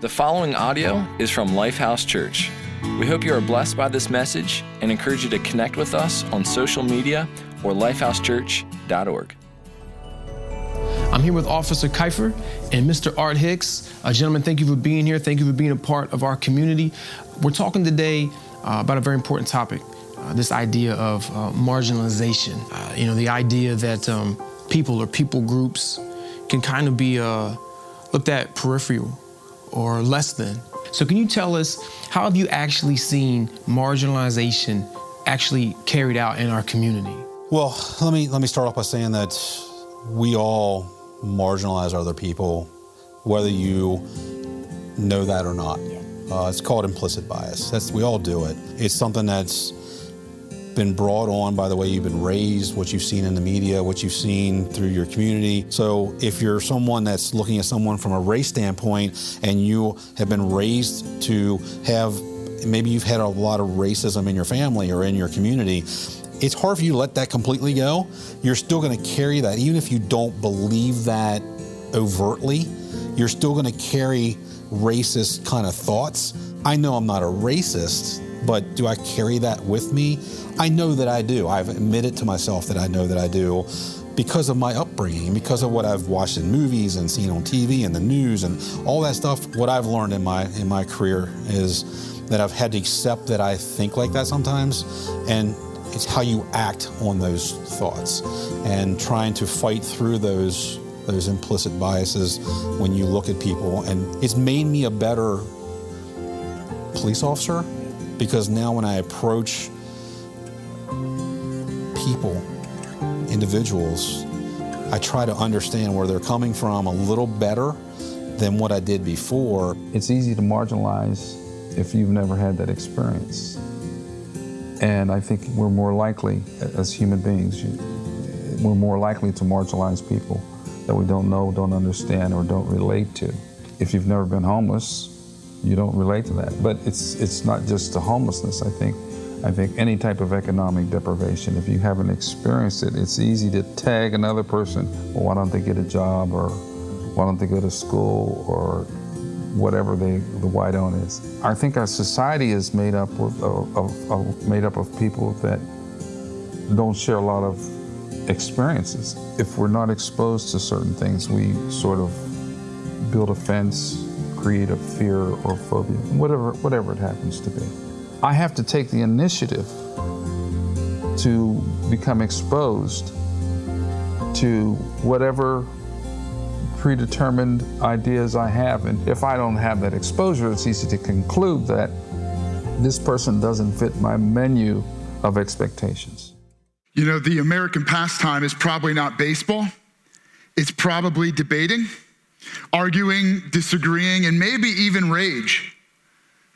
The following audio is from Lifehouse Church. We hope you are blessed by this message and encourage you to connect with us on social media or lifehousechurch.org. I'm here with Officer Kiefer and Mr. Art Hicks. Uh, gentlemen, thank you for being here. Thank you for being a part of our community. We're talking today uh, about a very important topic uh, this idea of uh, marginalization. Uh, you know, the idea that um, people or people groups can kind of be uh, looked at peripheral or less than. So, can you tell us how have you actually seen marginalization actually carried out in our community? Well, let me let me start off by saying that we all marginalize other people, whether you know that or not. Uh, it's called implicit bias. That's we all do it. It's something that's been brought on by the way you've been raised, what you've seen in the media, what you've seen through your community. So if you're someone that's looking at someone from a race standpoint and you have been raised to have maybe you've had a lot of racism in your family or in your community, it's hard for you to let that completely go. You're still going to carry that, even if you don't believe that overtly, you're still going to carry racist kind of thoughts. I know I'm not a racist, but do I carry that with me? I know that I do. I've admitted to myself that I know that I do because of my upbringing, because of what I've watched in movies and seen on TV and the news and all that stuff. What I've learned in my in my career is that I've had to accept that I think like that sometimes, and it's how you act on those thoughts and trying to fight through those those implicit biases when you look at people. And it's made me a better police officer because now when I approach people, individuals, I try to understand where they're coming from a little better than what I did before. It's easy to marginalize if you've never had that experience. And I think we're more likely, as human beings, we're more likely to marginalize people that we don't know, don't understand, or don't relate to. If you've never been homeless, you don't relate to that. But it's it's not just the homelessness. I think I think any type of economic deprivation, if you haven't experienced it, it's easy to tag another person. Well, why don't they get a job, or why don't they go to school, or whatever they, the why don't is. I think our society is made up of, of, of, made up of people that don't share a lot of experiences. If we're not exposed to certain things, we sort of build a fence, create a fear or phobia, whatever whatever it happens to be. I have to take the initiative to become exposed to whatever predetermined ideas I have. And if I don't have that exposure, it's easy to conclude that this person doesn't fit my menu of expectations. You know, the American pastime is probably not baseball, it's probably debating, arguing, disagreeing, and maybe even rage.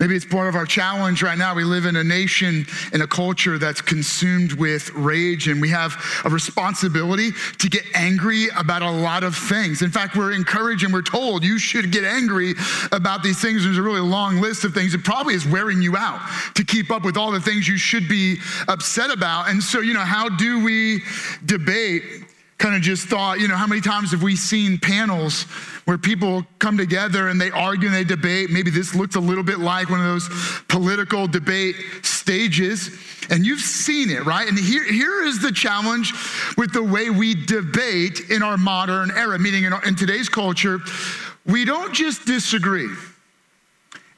Maybe it's part of our challenge right now. We live in a nation in a culture that's consumed with rage, and we have a responsibility to get angry about a lot of things. In fact, we're encouraged and we're told you should get angry about these things. There's a really long list of things. It probably is wearing you out to keep up with all the things you should be upset about. And so, you know, how do we debate? Kind of just thought, you know, how many times have we seen panels? where people come together and they argue and they debate. Maybe this looks a little bit like one of those political debate stages. And you've seen it, right? And here, here is the challenge with the way we debate in our modern era, meaning in, our, in today's culture, we don't just disagree.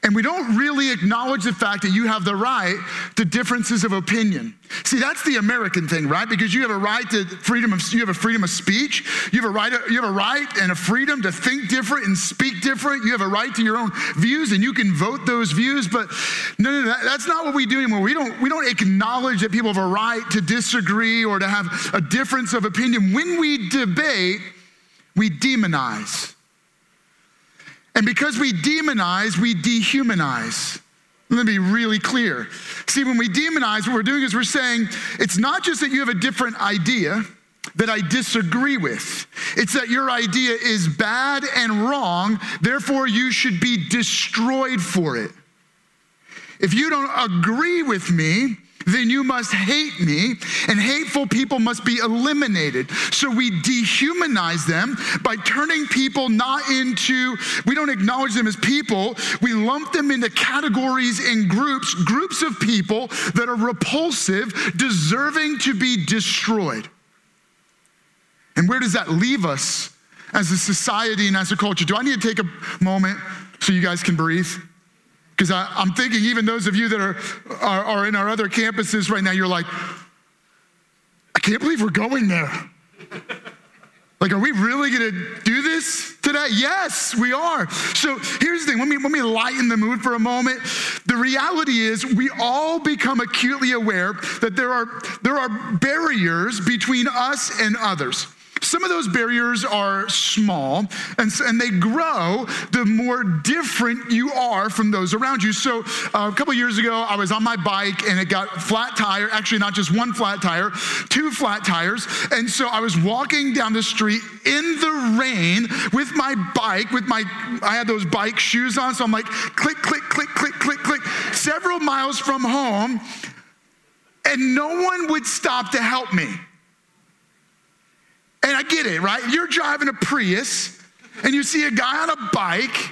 And we don't really acknowledge the fact that you have the right to differences of opinion. See, that's the American thing, right? Because you have a right to freedom of you have a freedom of speech. You have a right you have a right and a freedom to think different and speak different. You have a right to your own views and you can vote those views, but no no, no that's not what we do anymore. We don't we don't acknowledge that people have a right to disagree or to have a difference of opinion. When we debate, we demonize. And because we demonize, we dehumanize. Let me be really clear. See, when we demonize, what we're doing is we're saying it's not just that you have a different idea that I disagree with, it's that your idea is bad and wrong, therefore you should be destroyed for it. If you don't agree with me, then you must hate me, and hateful people must be eliminated. So we dehumanize them by turning people not into, we don't acknowledge them as people, we lump them into categories and groups, groups of people that are repulsive, deserving to be destroyed. And where does that leave us as a society and as a culture? Do I need to take a moment so you guys can breathe? Because I'm thinking, even those of you that are, are, are in our other campuses right now, you're like, I can't believe we're going there. Like, are we really gonna do this today? Yes, we are. So here's the thing let me, let me lighten the mood for a moment. The reality is, we all become acutely aware that there are, there are barriers between us and others. Some of those barriers are small and, and they grow the more different you are from those around you. So, uh, a couple years ago, I was on my bike and it got flat tire, actually, not just one flat tire, two flat tires. And so I was walking down the street in the rain with my bike, with my, I had those bike shoes on. So I'm like, click, click, click, click, click, click, several miles from home. And no one would stop to help me. And I get it, right? You're driving a Prius and you see a guy on a bike.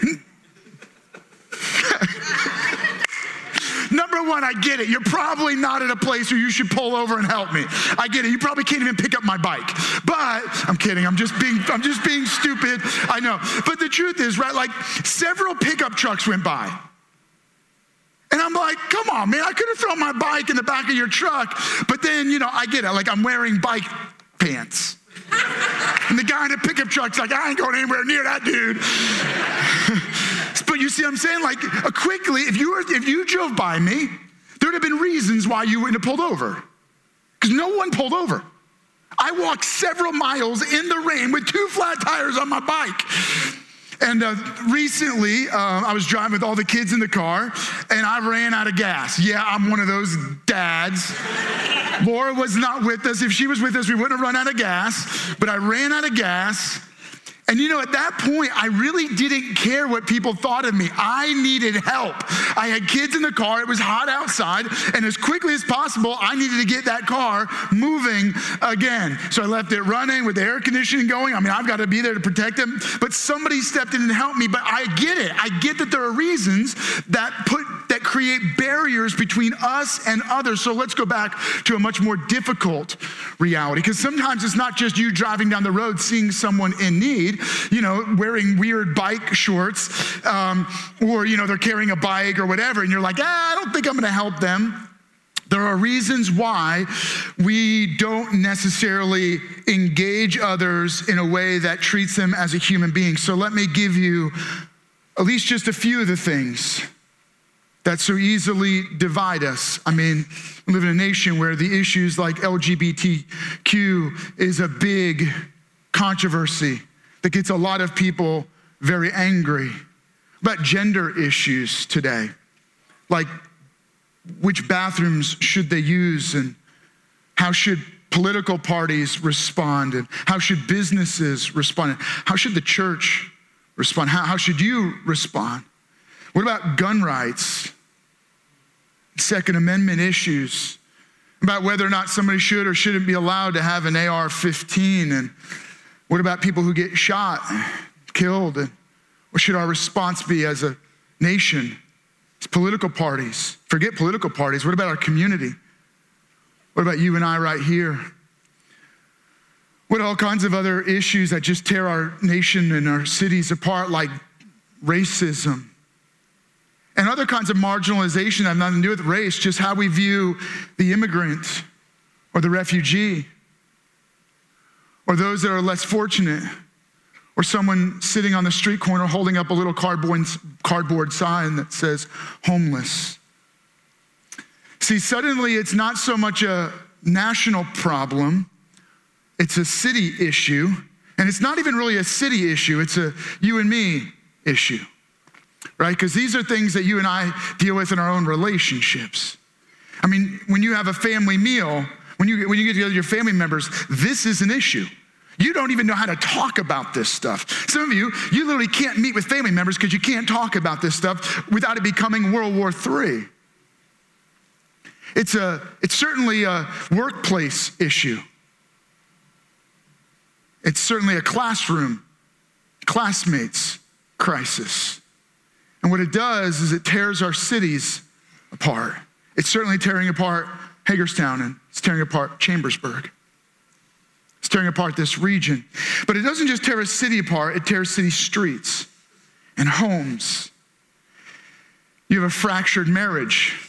Number one, I get it. You're probably not at a place where you should pull over and help me. I get it. You probably can't even pick up my bike. But I'm kidding. I'm just being I'm just being stupid. I know. But the truth is, right, like several pickup trucks went by. And I'm like, come on, man, I could have thrown my bike in the back of your truck. But then, you know, I get it. Like I'm wearing bike pants. and the guy in the pickup truck's like, I ain't going anywhere near that dude. but you see what I'm saying? Like, uh, quickly, if you, were, if you drove by me, there'd have been reasons why you wouldn't have pulled over. Because no one pulled over. I walked several miles in the rain with two flat tires on my bike. And uh, recently, uh, I was driving with all the kids in the car, and I ran out of gas. Yeah, I'm one of those dads. Laura was not with us. If she was with us, we wouldn't have run out of gas. But I ran out of gas. And you know, at that point, I really didn't care what people thought of me. I needed help. I had kids in the car, it was hot outside, and as quickly as possible, I needed to get that car moving again. So I left it running with the air conditioning going. I mean, I've got to be there to protect them, but somebody stepped in and helped me. But I get it. I get that there are reasons that put that create barriers between us and others. So let's go back to a much more difficult reality because sometimes it's not just you driving down the road seeing someone in need you know, wearing weird bike shorts, um, or, you know, they're carrying a bike or whatever, and you're like, ah, I don't think I'm gonna help them. There are reasons why we don't necessarily engage others in a way that treats them as a human being. So let me give you at least just a few of the things that so easily divide us. I mean, we live in a nation where the issues like LGBTQ is a big controversy that gets a lot of people very angry. About gender issues today, like which bathrooms should they use and how should political parties respond and how should businesses respond and how should the church respond? How, how should you respond? What about gun rights? Second amendment issues about whether or not somebody should or shouldn't be allowed to have an ar-15 and what about people who get shot, killed? What should our response be as a nation? It's political parties. Forget political parties. What about our community? What about you and I right here? What all kinds of other issues that just tear our nation and our cities apart, like racism and other kinds of marginalization that have nothing to do with race, just how we view the immigrant or the refugee or those that are less fortunate, or someone sitting on the street corner holding up a little cardboard, cardboard sign that says homeless. See, suddenly it's not so much a national problem, it's a city issue. And it's not even really a city issue, it's a you and me issue, right? Because these are things that you and I deal with in our own relationships. I mean, when you have a family meal, when you, when you get together with your family members, this is an issue. You don't even know how to talk about this stuff. Some of you, you literally can't meet with family members because you can't talk about this stuff without it becoming World War III. It's, a, it's certainly a workplace issue. It's certainly a classroom, classmates crisis. And what it does is it tears our cities apart. It's certainly tearing apart Hagerstown and it's tearing apart Chambersburg. It's tearing apart this region. But it doesn't just tear a city apart, it tears city streets and homes. You have a fractured marriage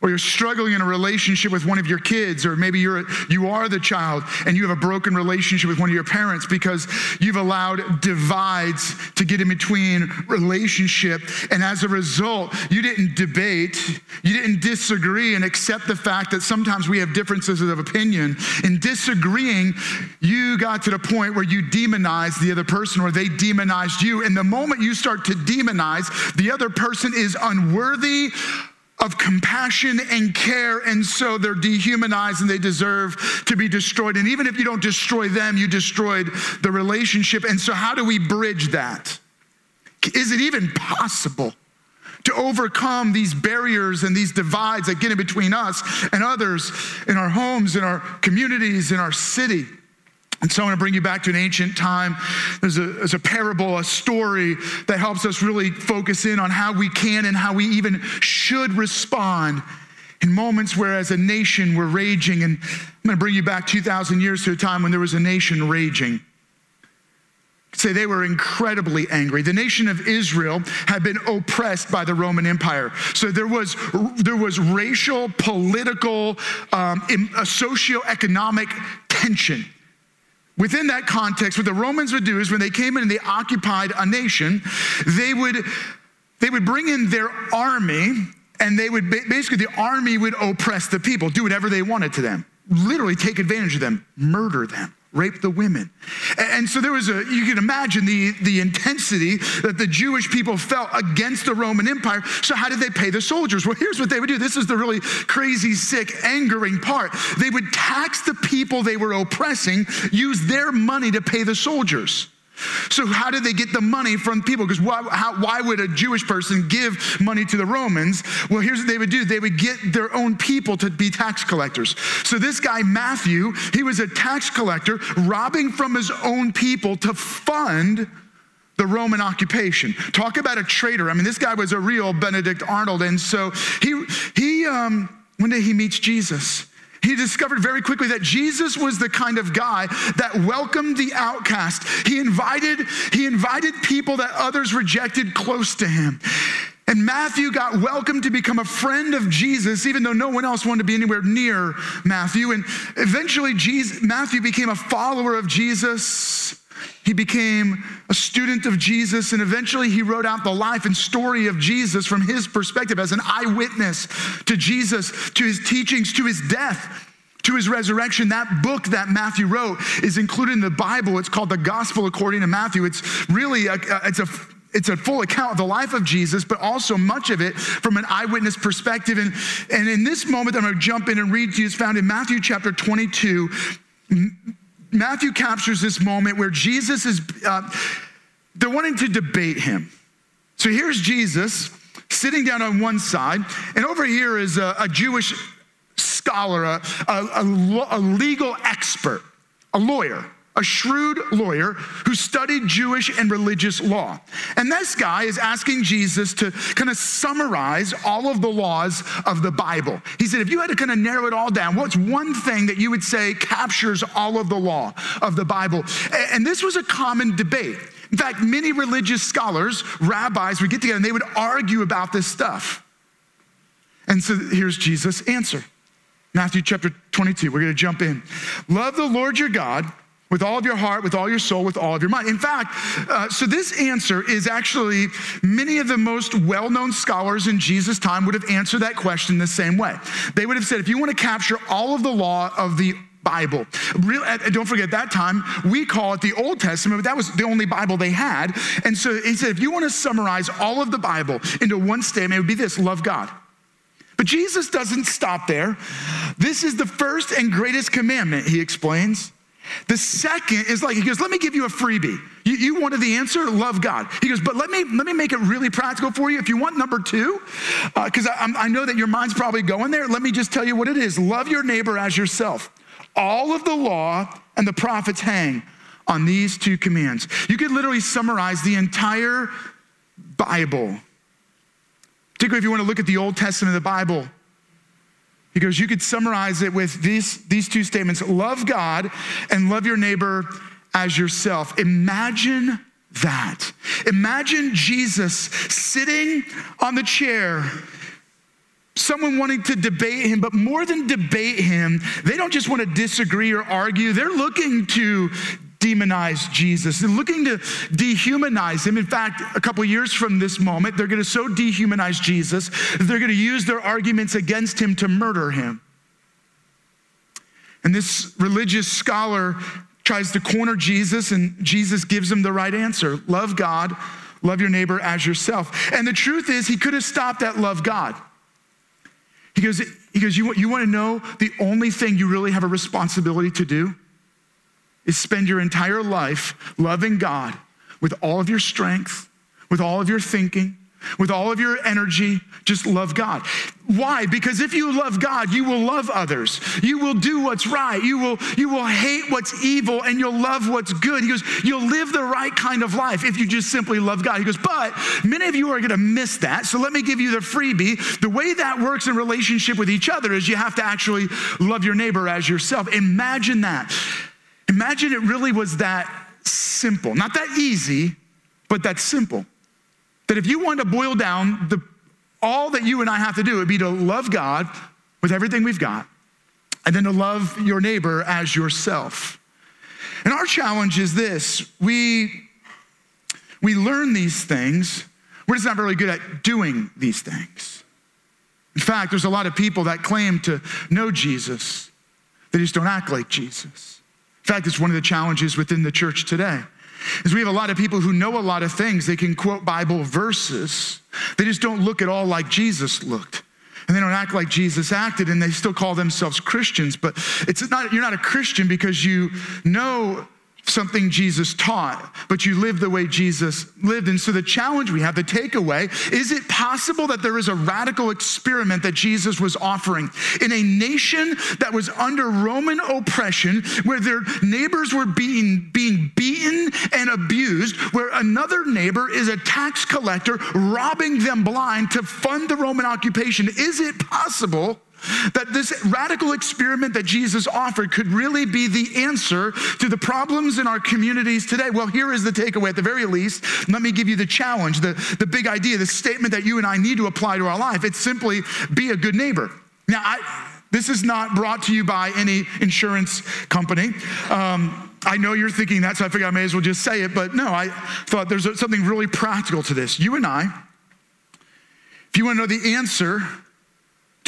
or you're struggling in a relationship with one of your kids or maybe you're you are the child and you have a broken relationship with one of your parents because you've allowed divides to get in between relationship. And as a result you didn't debate you didn't disagree and accept the fact that sometimes we have differences of opinion. In disagreeing you got to the point where you demonized the other person or they demonized you. And the moment you start to demonize the other person is unworthy of compassion and care, and so they're dehumanized and they deserve to be destroyed. And even if you don't destroy them, you destroyed the relationship. And so, how do we bridge that? Is it even possible to overcome these barriers and these divides that get in between us and others in our homes, in our communities, in our city? And so I want to bring you back to an ancient time. There's a, there's a, parable, a story that helps us really focus in on how we can and how we even should respond in moments where, as a nation, we're raging. And I'm going to bring you back 2,000 years to a time when there was a nation raging. Say they were incredibly angry. The nation of Israel had been oppressed by the Roman Empire. So there was, there was racial, political, um, socioeconomic tension. Within that context, what the Romans would do is when they came in and they occupied a nation, they would, they would bring in their army and they would basically, the army would oppress the people, do whatever they wanted to them, literally take advantage of them, murder them rape the women. And so there was a, you can imagine the, the intensity that the Jewish people felt against the Roman Empire. So, how did they pay the soldiers? Well, here's what they would do. This is the really crazy, sick, angering part. They would tax the people they were oppressing, use their money to pay the soldiers. So, how did they get the money from people? Because why, how, why, would a Jewish person give money to the Romans? Well, here's what they would do they would get their own people to be tax collectors. So, this guy, Matthew, he was a tax collector, robbing from his own people to fund the Roman occupation. Talk about a traitor. I mean, this guy was a real Benedict Arnold. And so, he, he um, one day he meets Jesus. He discovered very quickly that Jesus was the kind of guy that welcomed the outcast. He invited, he invited people that others rejected close to him. And Matthew got welcomed to become a friend of Jesus, even though no one else wanted to be anywhere near Matthew. And eventually, Jesus, Matthew became a follower of Jesus. He became a student of Jesus, and eventually he wrote out the life and story of Jesus from his perspective as an eyewitness to Jesus, to his teachings, to his death to his resurrection. That book that Matthew wrote is included in the Bible. It's called the Gospel according to Matthew. It's really a, it's a it's a full account of the life of Jesus, but also much of it from an eyewitness perspective. And, and in this moment, I'm going to jump in and read to you. It's found in Matthew chapter 22. Matthew captures this moment where Jesus is, uh, they're wanting to debate him. So here's Jesus sitting down on one side, and over here is a, a Jewish scholar, a, a, a legal expert, a lawyer a shrewd lawyer who studied Jewish and religious law. And this guy is asking Jesus to kind of summarize all of the laws of the Bible. He said, if you had to kind of narrow it all down, what's one thing that you would say captures all of the law of the Bible? And this was a common debate. In fact, many religious scholars, rabbis would get together and they would argue about this stuff. And so here's Jesus' answer. Matthew chapter 22, we're going to jump in. Love the Lord your God with all of your heart, with all your soul, with all of your mind. In fact, uh, so this answer is actually many of the most well known scholars in Jesus' time would have answered that question the same way. They would have said, if you want to capture all of the law of the Bible. Real, don't forget, that time we call it the Old Testament, but that was the only Bible they had. And so he said, if you want to summarize all of the Bible into one statement, it would be this love God. But Jesus doesn't stop there. This is the first and greatest commandment, he explains. The second is like, he goes, let me give you a freebie. You, you, wanted the answer? Love God. He goes, but let me, let me make it really practical for you. If you want number two, because uh, I, I know that your mind's probably going there, let me just tell you what it is. Love your neighbor as yourself. All of the law and the prophets hang on these two commands. You could literally summarize the entire Bible, particularly if you want to look at the Old Testament of the Bible goes, You could summarize it with these, these two statements love God and love your neighbor as yourself. Imagine that. Imagine Jesus sitting on the chair someone wanting to debate him, but more than debate him, they don't just want to disagree or argue. They're looking to demonize Jesus. They're looking to dehumanize him. In fact, a couple years from this moment, they're going to so dehumanize Jesus, that they're going to use their arguments against him to murder him. And this religious scholar tries to corner Jesus, and Jesus gives him the right answer love God, love your neighbor as yourself. And the truth is, he could have stopped at love God. He goes, he goes you, you want to know the only thing you really have a responsibility to do? Is spend your entire life loving God with all of your strength, with all of your thinking, with all of your energy, just love God. Why? Because if you love God, you will love others. You will do what's right. You will, you will hate what's evil and you'll love what's good. He goes, you'll live the right kind of life if you just simply love God. He goes, but many of you are going to miss that. So let me give you the freebie. The way that works in relationship with each other is you have to actually love your neighbor as yourself. Imagine that. Imagine it really was that simple. Not that easy, but that simple. That if you want to boil down the all that you and I have to do would be to love God with everything we've got, and then to love your neighbor as yourself. And our challenge is this we, we learn these things, we're just not really good at doing these things. In fact, there's a lot of people that claim to know Jesus, they just don't act like Jesus. In fact, it's one of the challenges within the church today. Is we have a lot of people who know a lot of things. They can quote Bible verses. They just don't look at all like Jesus looked. And they don't act like Jesus acted, and they still call themselves Christians. But it's not, you're not a Christian because you know something Jesus taught, but you live the way Jesus lived. And so the challenge we have, the takeaway, is it possible that there is a radical experiment that Jesus was offering in a nation that was under Roman oppression, where their neighbors were being, being beaten and abused, where another neighbor is a tax collector robbing them blind to fund the Roman occupation? Is it possible? That this radical experiment that Jesus offered could really be the answer to the problems in our communities today. Well, here is the takeaway at the very least. Let me give you the challenge, the, the big idea, the statement that you and I need to apply to our life. It's simply be a good neighbor. Now, I, this is not brought to you by any insurance company. Um, I know you're thinking that, so I figure I may as well just say it, but no, I thought there's something really practical to this. You and I, if you want to know the answer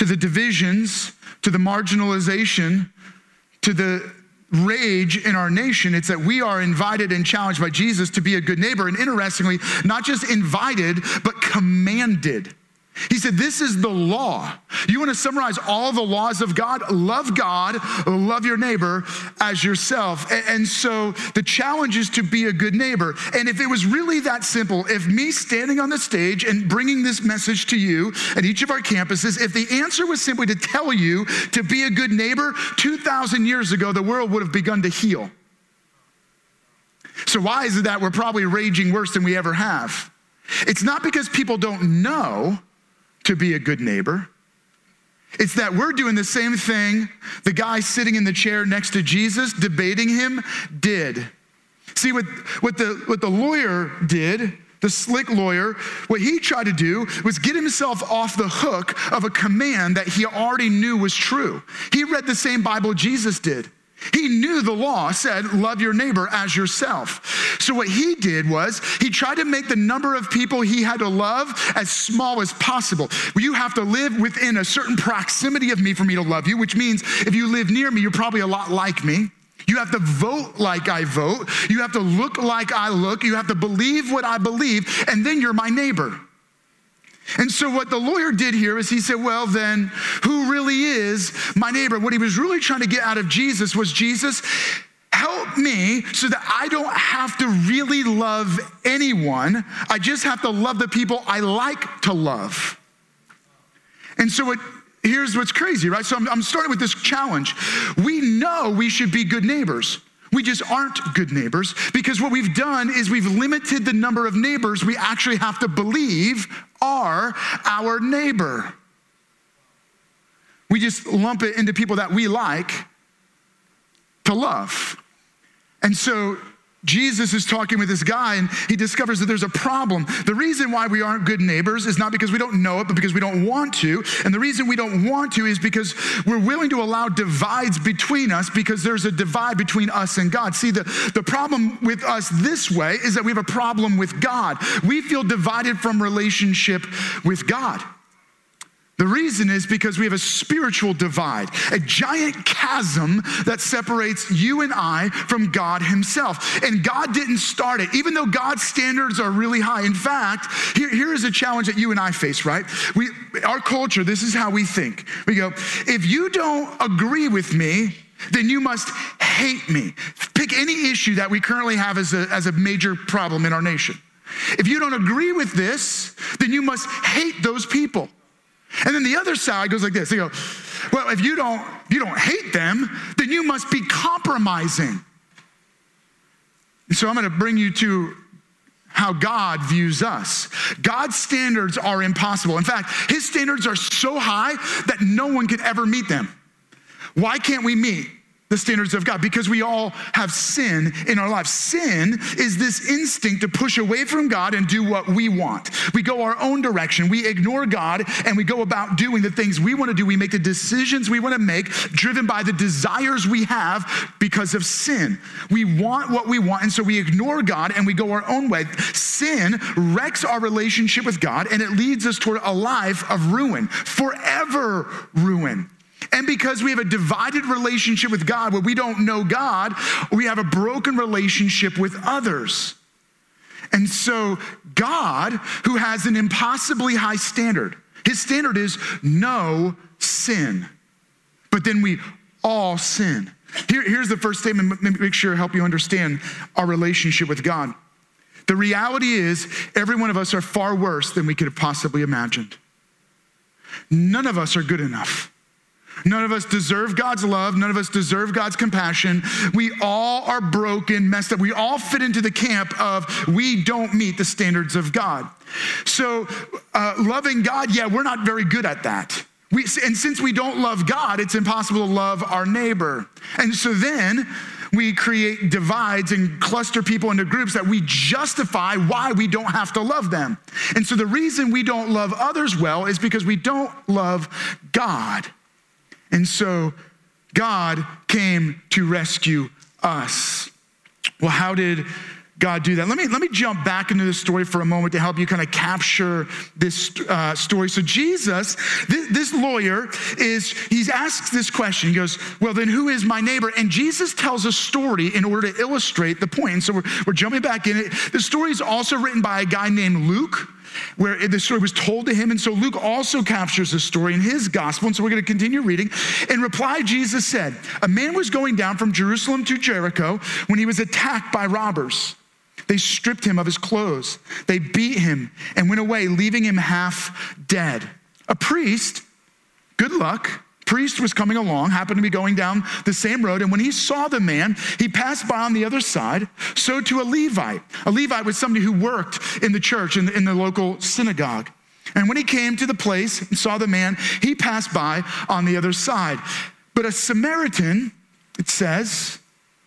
to the divisions, to the marginalization, to the rage in our nation. It's that we are invited and challenged by Jesus to be a good neighbor. And interestingly, not just invited, but commanded. He said, This is the law. You want to summarize all the laws of God? Love God, love your neighbor as yourself. And so the challenge is to be a good neighbor. And if it was really that simple, if me standing on the stage and bringing this message to you at each of our campuses, if the answer was simply to tell you to be a good neighbor, 2,000 years ago, the world would have begun to heal. So, why is it that we're probably raging worse than we ever have? It's not because people don't know to be a good neighbor. It's that we're doing the same thing the guy sitting in the chair next to Jesus, debating him, did. See, what, what, the, what the lawyer did, the slick lawyer, what he tried to do was get himself off the hook of a command that he already knew was true. He read the same Bible Jesus did. He knew the law said, love your neighbor as yourself. So, what he did was he tried to make the number of people he had to love as small as possible. You have to live within a certain proximity of me for me to love you, which means if you live near me, you're probably a lot like me. You have to vote like I vote. You have to look like I look. You have to believe what I believe, and then you're my neighbor. And so, what the lawyer did here is he said, Well, then, who really is my neighbor? What he was really trying to get out of Jesus was Jesus, help me so that I don't have to really love anyone. I just have to love the people I like to love. And so it, here's what's crazy, right? So I'm, I'm starting with this challenge. We know we should be good neighbors. We just aren't good neighbors because what we've done is we've limited the number of neighbors we actually have to believe are our neighbor. We just lump it into people that we like to love. And so Jesus is talking with this guy and he discovers that there's a problem. The reason why we aren't good neighbors is not because we don't know it, but because we don't want to. And the reason we don't want to is because we're willing to allow divides between us because there's a divide between us and God. See, the, the problem with us this way is that we have a problem with God. We feel divided from relationship with God. The reason is because we have a spiritual divide, a giant chasm that separates you and I from God Himself. And God didn't start it, even though God's standards are really high. In fact, here, here is a challenge that you and I face, right? We, our culture, this is how we think. We go, if you don't agree with me, then you must hate me. Pick any issue that we currently have as a, as a major problem in our nation. If you don't agree with this, then you must hate those people. And then the other side goes like this. They go, well, if you don't, you don't hate them, then you must be compromising. So I'm going to bring you to how God views us. God's standards are impossible. In fact, his standards are so high that no one could ever meet them. Why can't we meet the standards of God because we all have sin in our lives. Sin is this instinct to push away from God and do what we want. We go our own direction. We ignore God and we go about doing the things we want to do. We make the decisions we want to make driven by the desires we have because of sin. We want what we want and so we ignore God and we go our own way. Sin wrecks our relationship with God and it leads us toward a life of ruin, forever ruin. And because we have a divided relationship with God where we don't know God, we have a broken relationship with others. And so, God, who has an impossibly high standard, his standard is no sin. But then we all sin. Here, here's the first statement, make sure help you understand our relationship with God. The reality is, every one of us are far worse than we could have possibly imagined. None of us are good enough. None of us deserve God's love. None of us deserve God's compassion. We all are broken, messed up. We all fit into the camp of we don't meet the standards of God. So, uh, loving God, yeah, we're not very good at that. We, and since we don't love God, it's impossible to love our neighbor. And so then we create divides and cluster people into groups that we justify why we don't have to love them. And so the reason we don't love others well is because we don't love God. And so God came to rescue us. Well, how did God do that? Let me, let me jump back into the story for a moment to help you kind of capture this uh, story. So, Jesus, this, this lawyer, is, he's asked this question. He goes, Well, then who is my neighbor? And Jesus tells a story in order to illustrate the point. And so, we're, we're jumping back in it. The story is also written by a guy named Luke where the story was told to him. And so Luke also captures the story in his gospel. And so we're going to continue reading. In reply, Jesus said, A man was going down from Jerusalem to Jericho when he was attacked by robbers. They stripped him of his clothes, they beat him, and went away, leaving him half dead. A priest, good luck, priest was coming along, happened to be going down the same road, and when he saw the man, he passed by on the other side. So to a Levite. A Levite was somebody who worked in the church, in the, in the local synagogue. And when he came to the place and saw the man, he passed by on the other side. But a Samaritan, it says,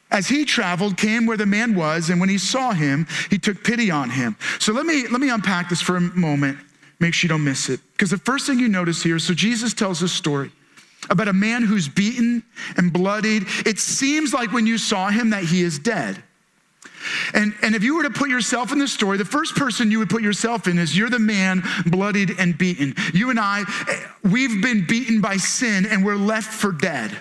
as he traveled, came where the man was, and when he saw him, he took pity on him. So let me, let me unpack this for a moment, make sure you don't miss it. Because the first thing you notice here, so Jesus tells this story about a man who's beaten and bloodied. It seems like when you saw him that he is dead. And, and if you were to put yourself in the story, the first person you would put yourself in is you're the man bloodied and beaten. You and I, eh, we've been beaten by sin and we're left for dead.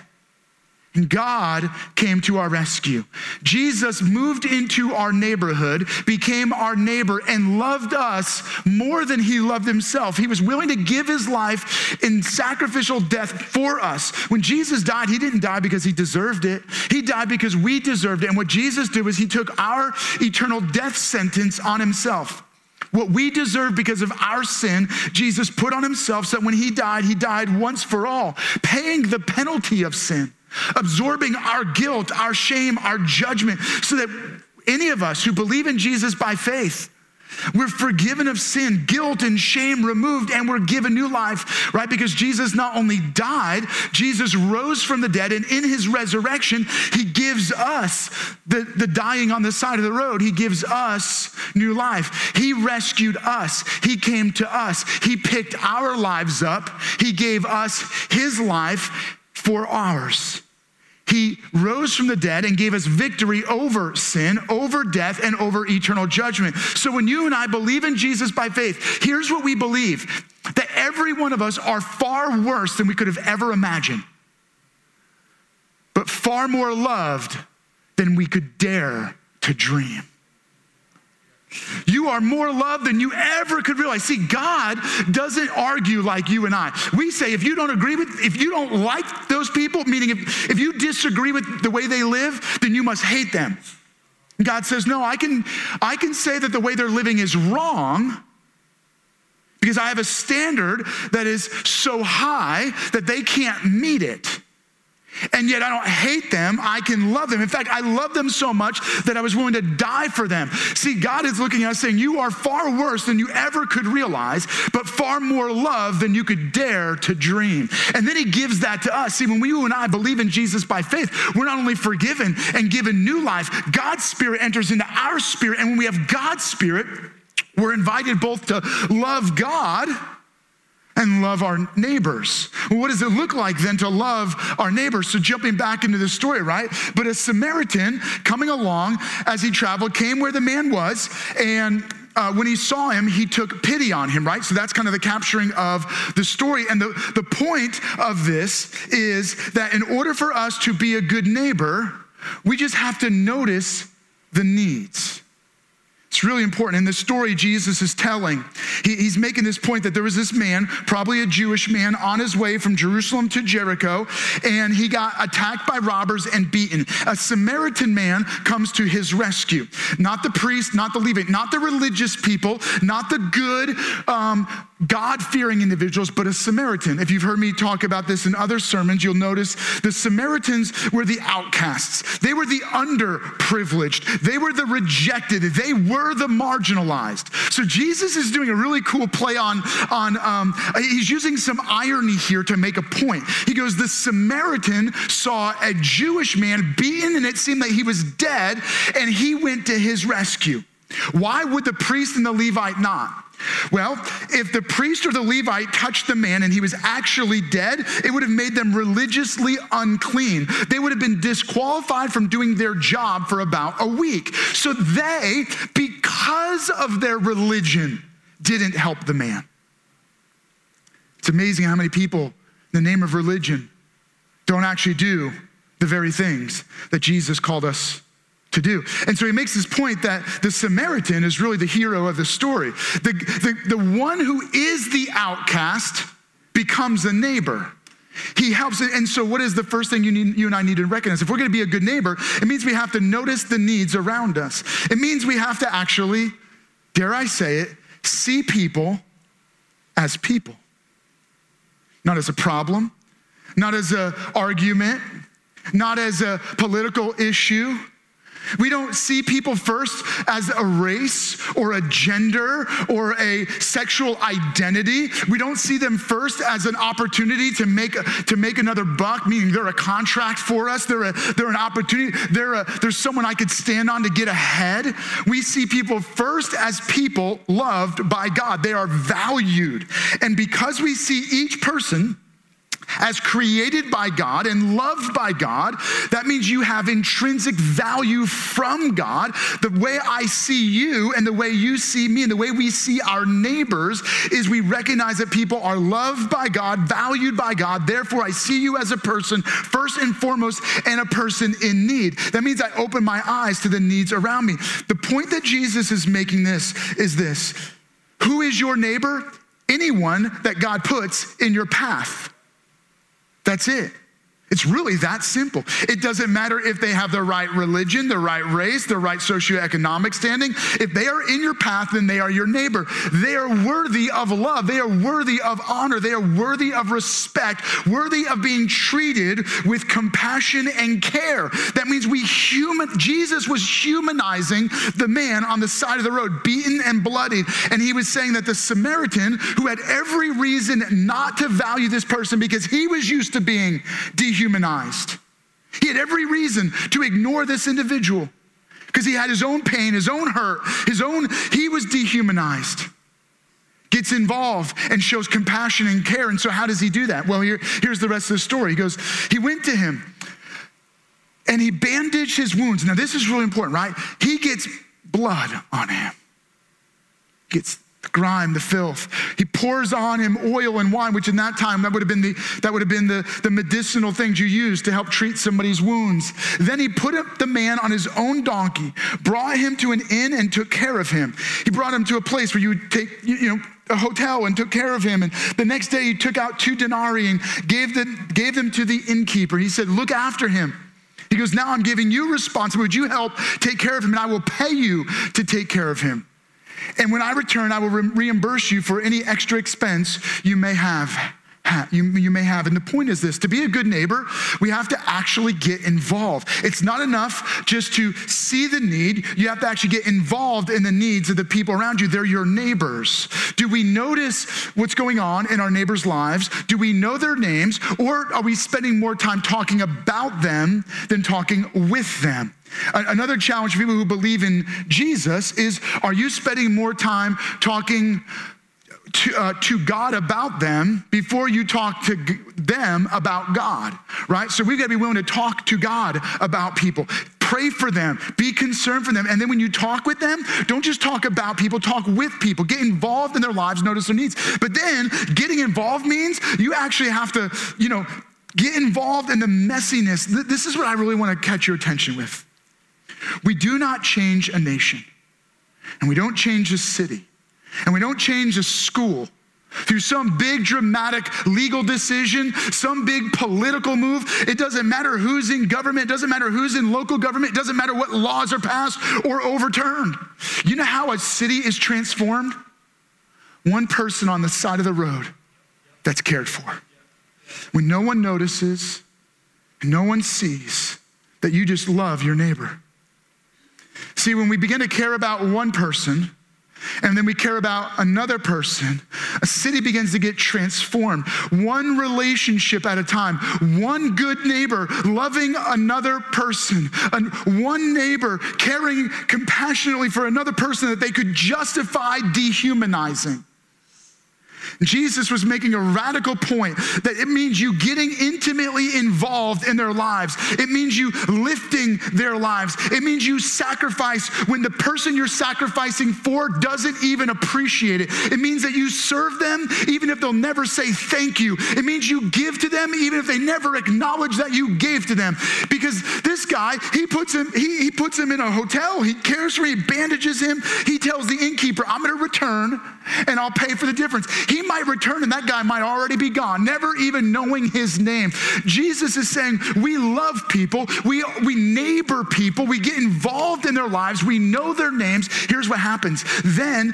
God came to our rescue. Jesus moved into our neighborhood, became our neighbor, and loved us more than he loved himself. He was willing to give his life in sacrificial death for us. When Jesus died, he didn't die because he deserved it, he died because we deserved it. And what Jesus did was he took our eternal death sentence on himself. What we deserve because of our sin, Jesus put on himself so that when he died, he died once for all, paying the penalty of sin absorbing our guilt, our shame, our judgment, so that any of us who believe in Jesus by faith, we're forgiven of sin, guilt and shame removed, and we're given new life, right? Because Jesus not only died, Jesus rose from the dead, and in his resurrection, he gives us the, the dying on the side of the road. He gives us new life. He rescued us. He came to us. He picked our lives up. He gave us his life for ours. Rose from the dead and gave us victory over sin, over death, and over eternal judgment. So when you and I believe in Jesus by faith, here's what we believe that every one of us are far worse than we could have ever imagined, but far more loved than we could dare to dream. You are more loved than you ever could realize. See, God doesn't argue like you and I. We say if you don't agree with, if you don't like those people, meaning if, if you disagree with the way they live, then you must hate them. God says, no, I can, I can say that the way they're living is wrong because I have a standard that is so high that they can't meet it. And yet I don't hate them. I can love them. In fact, I love them so much that I was willing to die for them. See, God is looking at us saying, You are far worse than you ever could realize, but far more love than you could dare to dream. And then He gives that to us. See, when we, you and I believe in Jesus by faith, we're not only forgiven and given new life, God's Spirit enters into our spirit. And when we have God's Spirit, we're invited both to love God and love our neighbors. Well, what does it look like then to love our neighbors? So, jumping back into the story, right? But a Samaritan coming along as he traveled came where the man was, and uh, when he saw him, he took pity on him, right? So that's kind of the capturing of the story. And the, the point of this is that in order for us to be a good neighbor, we just have to notice the needs. It's really important. In the story Jesus is telling, he, he's making this point that there was this man, probably a Jewish man, on his way from Jerusalem to Jericho, and he got attacked by robbers and beaten. A Samaritan man comes to his rescue. Not the priest, not the Levite, not the religious people, not the good, um, God fearing individuals, but a Samaritan. If you've heard me talk about this in other sermons, you'll notice the Samaritans were the outcasts. They were the underprivileged. They were the rejected. They were the marginalized. So Jesus is doing a really cool play on, on um, he's using some irony here to make a point. He goes, The Samaritan saw a Jewish man beaten, and it seemed that he was dead, and he went to his rescue. Why would the priest and the Levite not? Well, if the priest or the Levite touched the man and he was actually dead, it would have made them religiously unclean. They would have been disqualified from doing their job for about a week. So they, because of their religion, didn't help the man. It's amazing how many people, in the name of religion, don't actually do the very things that Jesus called us to do. And so he makes this point that the Samaritan is really the hero of the story. The, the, the one who is the outcast becomes a neighbor. He helps. And so, what is the first thing you, need, you and I need to recognize? If we're going to be a good neighbor, it means we have to notice the needs around us. It means we have to actually, dare I say it, see people as people, not as a problem, not as an argument, not as a political issue we don't see people first as a race or a gender or a sexual identity. We don't see them first as an opportunity to make, to make another buck, meaning they're a contract for us. They're, a, they're an opportunity. They're, a, they're someone I could stand on to get ahead. We see people first as people loved by God. They are valued. And because we see each person as created by God and loved by God. That means you have intrinsic value from God. The way I see you and the way you see me and the way we see our neighbors is we recognize that people are loved by God, valued by God. Therefore, I see you as a person, first and foremost, and a person in need. That means I open my eyes to the needs around me. The point that Jesus is making this is this Who is your neighbor? Anyone that God puts in your path. That's it. It's really that simple. It doesn't matter if they have the right religion, the right race, the right socioeconomic standing. If they are in your path, then they are your neighbor. They are worthy of love. They are worthy of honor. They are worthy of respect, worthy of being treated with compassion and care. That means we human, Jesus was humanizing the man on the side of the road, beaten and bloodied. And he was saying that the Samaritan, who had every reason not to value this person because he was used to being dehumanized, dehumanized. He had every reason to ignore this individual because he had his own pain, his own hurt, his own, he was dehumanized. Gets involved and shows compassion and care. And so, how does he do that? Well, here, here's the rest of the story. He goes, He went to him and he bandaged his wounds. Now, this is really important, right? He gets blood on him, gets the grime, the filth. He pours on him oil and wine, which in that time that would have been the that would have been the, the medicinal things you use to help treat somebody's wounds. Then he put up the man on his own donkey, brought him to an inn, and took care of him. He brought him to a place where you would take, you, you know, a hotel and took care of him. And the next day he took out two denarii and gave them, gave them to the innkeeper. He said, Look after him. He goes, Now I'm giving you responsibility. Would you help take care of him? And I will pay you to take care of him. And when I return, I will re- reimburse you for any extra expense you may have. You, you may have. And the point is this to be a good neighbor, we have to actually get involved. It's not enough just to see the need, you have to actually get involved in the needs of the people around you. They're your neighbors. Do we notice what's going on in our neighbors' lives? Do we know their names? Or are we spending more time talking about them than talking with them? Another challenge for people who believe in Jesus is are you spending more time talking to, uh, to God about them before you talk to g- them about God, right? So we've got to be willing to talk to God about people. Pray for them, be concerned for them. And then when you talk with them, don't just talk about people, talk with people. Get involved in their lives, notice their needs. But then getting involved means you actually have to, you know, get involved in the messiness. This is what I really want to catch your attention with. We do not change a nation, and we don't change a city, and we don't change a school through some big dramatic legal decision, some big political move. It doesn't matter who's in government, it doesn't matter who's in local government, it doesn't matter what laws are passed or overturned. You know how a city is transformed? One person on the side of the road that's cared for. When no one notices, no one sees that you just love your neighbor. See, when we begin to care about one person, and then we care about another person, a city begins to get transformed. One relationship at a time, one good neighbor loving another person, and one neighbor caring compassionately for another person that they could justify dehumanizing. Jesus was making a radical point that it means you getting intimately involved in their lives. It means you lifting their lives. It means you sacrifice when the person you're sacrificing for doesn't even appreciate it. It means that you serve them even if they'll never say thank you. It means you give to them even if they never acknowledge that you gave to them. Because this guy, he puts him, he, he puts him in a hotel, he cares for him, he bandages him, he tells the innkeeper, I'm gonna return and I'll pay for the difference. He might return and that guy might already be gone, never even knowing his name. Jesus is saying, We love people, we, we neighbor people, we get involved in their lives, we know their names. Here's what happens then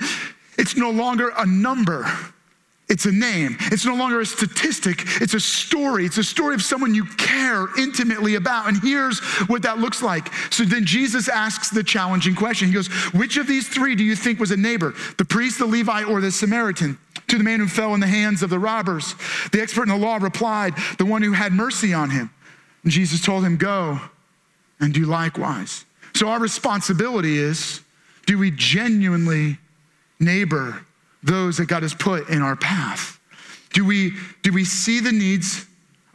it's no longer a number. It's a name. It's no longer a statistic. It's a story. It's a story of someone you care intimately about. And here's what that looks like. So then Jesus asks the challenging question. He goes, Which of these three do you think was a neighbor? The priest, the Levite, or the Samaritan? To the man who fell in the hands of the robbers. The expert in the law replied, The one who had mercy on him. And Jesus told him, Go and do likewise. So our responsibility is do we genuinely neighbor those that God has put in our path? Do we, do we see the needs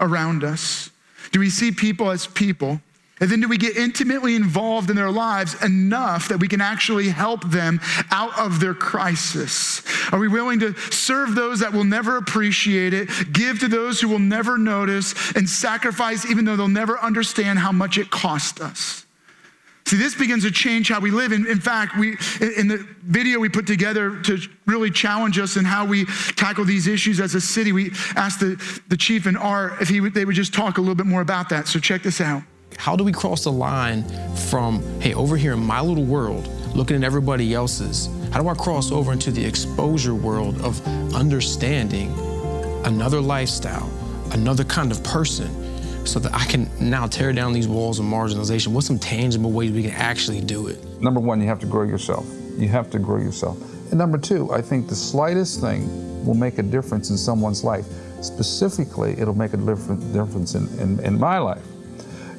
around us? Do we see people as people? And then do we get intimately involved in their lives enough that we can actually help them out of their crisis? Are we willing to serve those that will never appreciate it, give to those who will never notice, and sacrifice even though they'll never understand how much it cost us? See, this begins to change how we live. In, in fact, we in the video we put together to really challenge us in how we tackle these issues as a city, we asked the, the chief and R if he would, they would just talk a little bit more about that. So check this out. How do we cross the line from, hey, over here in my little world, looking at everybody else's, how do I cross over into the exposure world of understanding another lifestyle, another kind of person, so that I can now tear down these walls of marginalization? What's some tangible ways we can actually do it? Number one, you have to grow yourself. You have to grow yourself. And number two, I think the slightest thing will make a difference in someone's life. Specifically, it'll make a difference in, in, in my life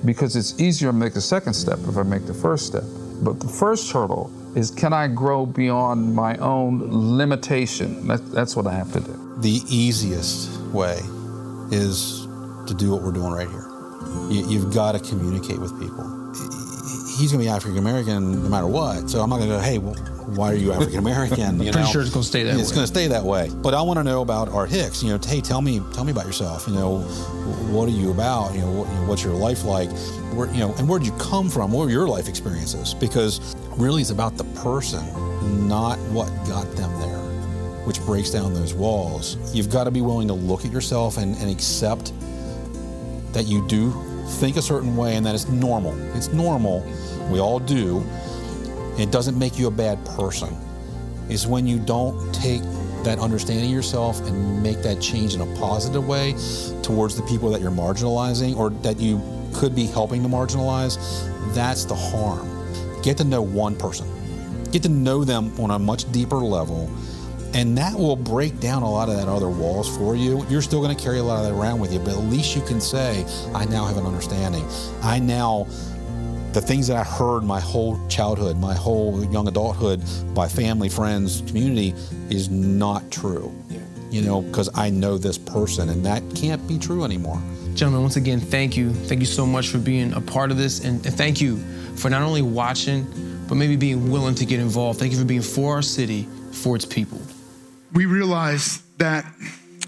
because it's easier to make the second step if I make the first step. But the first hurdle is can I grow beyond my own limitation? That, that's what I have to do. The easiest way is to do what we're doing right here. You, have got to communicate with people. He's going to be African American no matter what. So I'm not going to go, hey, well, why are you African American? You Pretty sure it's going to stay that it's way. It's going to stay that way. But I want to know about Art Hicks. You know, hey, tell me, tell me about yourself. You know, what are you about? You know, what, you know what's your life like? Where, you know, and where did you come from? What were your life experiences? Because really, it's about the person, not what got them there, which breaks down those walls. You've got to be willing to look at yourself and, and accept that you do think a certain way and that it's normal. It's normal. We all do. It doesn't make you a bad person. Is when you don't take that understanding of yourself and make that change in a positive way towards the people that you're marginalizing or that you could be helping to marginalize. That's the harm. Get to know one person. Get to know them on a much deeper level and that will break down a lot of that other walls for you. You're still going to carry a lot of that around with you, but at least you can say, I now have an understanding. I now, the things that I heard my whole childhood, my whole young adulthood by family, friends, community is not true. Yeah. You know, because I know this person, and that can't be true anymore. Gentlemen, once again, thank you. Thank you so much for being a part of this, and, and thank you for not only watching, but maybe being willing to get involved. Thank you for being for our city, for its people we realize that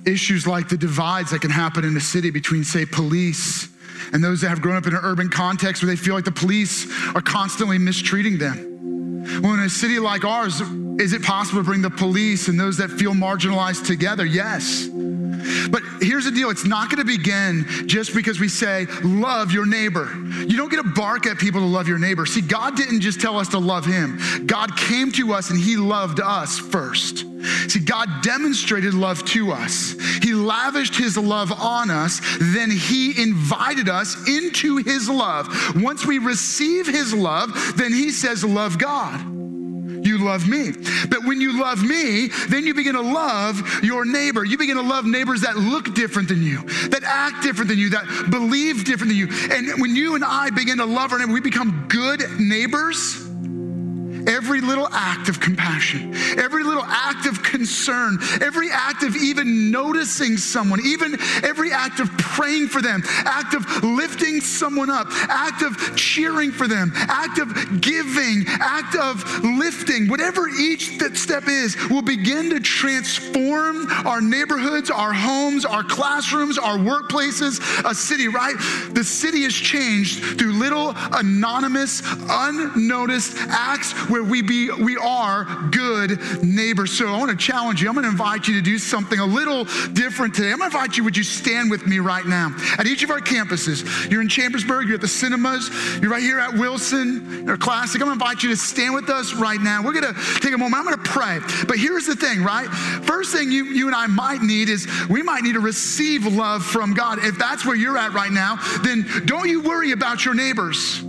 issues like the divides that can happen in a city between, say, police and those that have grown up in an urban context where they feel like the police are constantly mistreating them. Well, in a city like ours, is it possible to bring the police and those that feel marginalized together? Yes. But here's the deal it's not going to begin just because we say, love your neighbor. You don't get to bark at people to love your neighbor. See, God didn't just tell us to love him, God came to us and he loved us first. See, God demonstrated love to us. He lavished his love on us. Then he invited us into his love. Once we receive his love, then he says, Love God you love me. But when you love me, then you begin to love your neighbor. You begin to love neighbors that look different than you, that act different than you, that believe different than you. And when you and I begin to love our neighbor, we become good neighbors every little act of compassion, every little act of concern, every act of even noticing someone, even every act of praying for them, act of lifting someone up, act of cheering for them, act of giving, act of lifting, whatever each step is, will begin to transform our neighborhoods, our homes, our classrooms, our workplaces, a city, right? The city is changed through little anonymous, unnoticed acts where we be we are good neighbors. So I want to challenge you. I'm going to invite you to do something a little different today. I'm going to invite you, would you stand with me right now? At each of our campuses, you're in Chambersburg, you're at the cinemas, you're right here at Wilson, or Classic. I'm going to invite you to stand with us right now. We're going to take a moment. I'm going to pray. But here's the thing, right? First thing you, you and I might need is we might need to receive love from God. If that's where you're at right now, then don't you worry about your neighbors.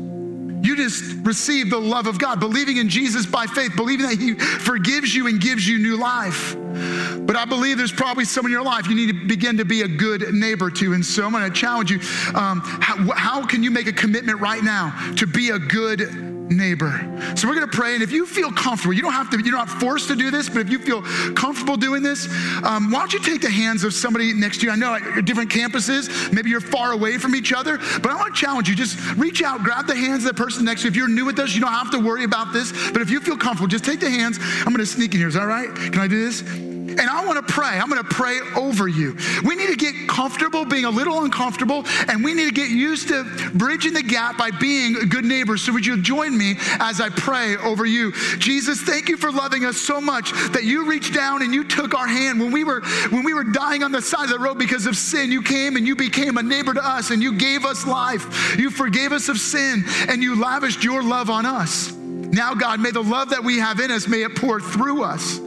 You just receive the love of God, believing in Jesus by faith, believing that He forgives you and gives you new life. But I believe there's probably some in your life you need to begin to be a good neighbor to. And so I'm going to challenge you um, how, how can you make a commitment right now to be a good neighbor. So we're going to pray, and if you feel comfortable, you don't have to. You're not forced to do this, but if you feel comfortable doing this, um, why don't you take the hands of somebody next to you? I know at different campuses, maybe you're far away from each other, but I want to challenge you. Just reach out, grab the hands of the person next to you. If you're new with us, you don't have to worry about this. But if you feel comfortable, just take the hands. I'm going to sneak in here. Is that right? Can I do this? And I want to pray. I'm going to pray over you. We need to get comfortable being a little uncomfortable, and we need to get used to bridging the gap by being good neighbors. So, would you join me as I pray over you? Jesus, thank you for loving us so much that you reached down and you took our hand when we were when we were dying on the side of the road because of sin. You came and you became a neighbor to us, and you gave us life. You forgave us of sin, and you lavished your love on us. Now, God, may the love that we have in us, may it pour through us.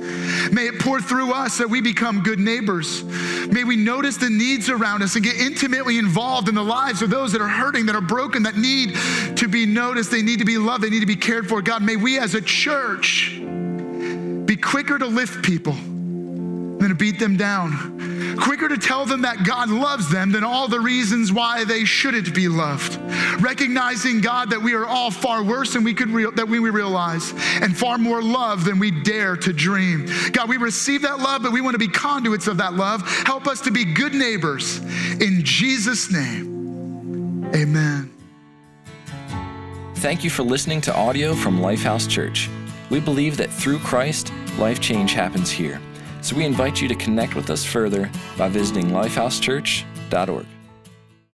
May it pour through us that we become good neighbors. May we notice the needs around us and get intimately involved in the lives of those that are hurting, that are broken, that need to be noticed. They need to be loved. They need to be cared for. God, may we as a church be quicker to lift people than to beat them down. Quicker to tell them that God loves them than all the reasons why they shouldn't be loved. Recognizing, God, that we are all far worse than we could re- that we realize, and far more love than we dare to dream. God, we receive that love, but we want to be conduits of that love. Help us to be good neighbors. In Jesus' name, amen. Thank you for listening to audio from Lifehouse Church. We believe that through Christ, life change happens here. So we invite you to connect with us further by visiting lifehousechurch.org.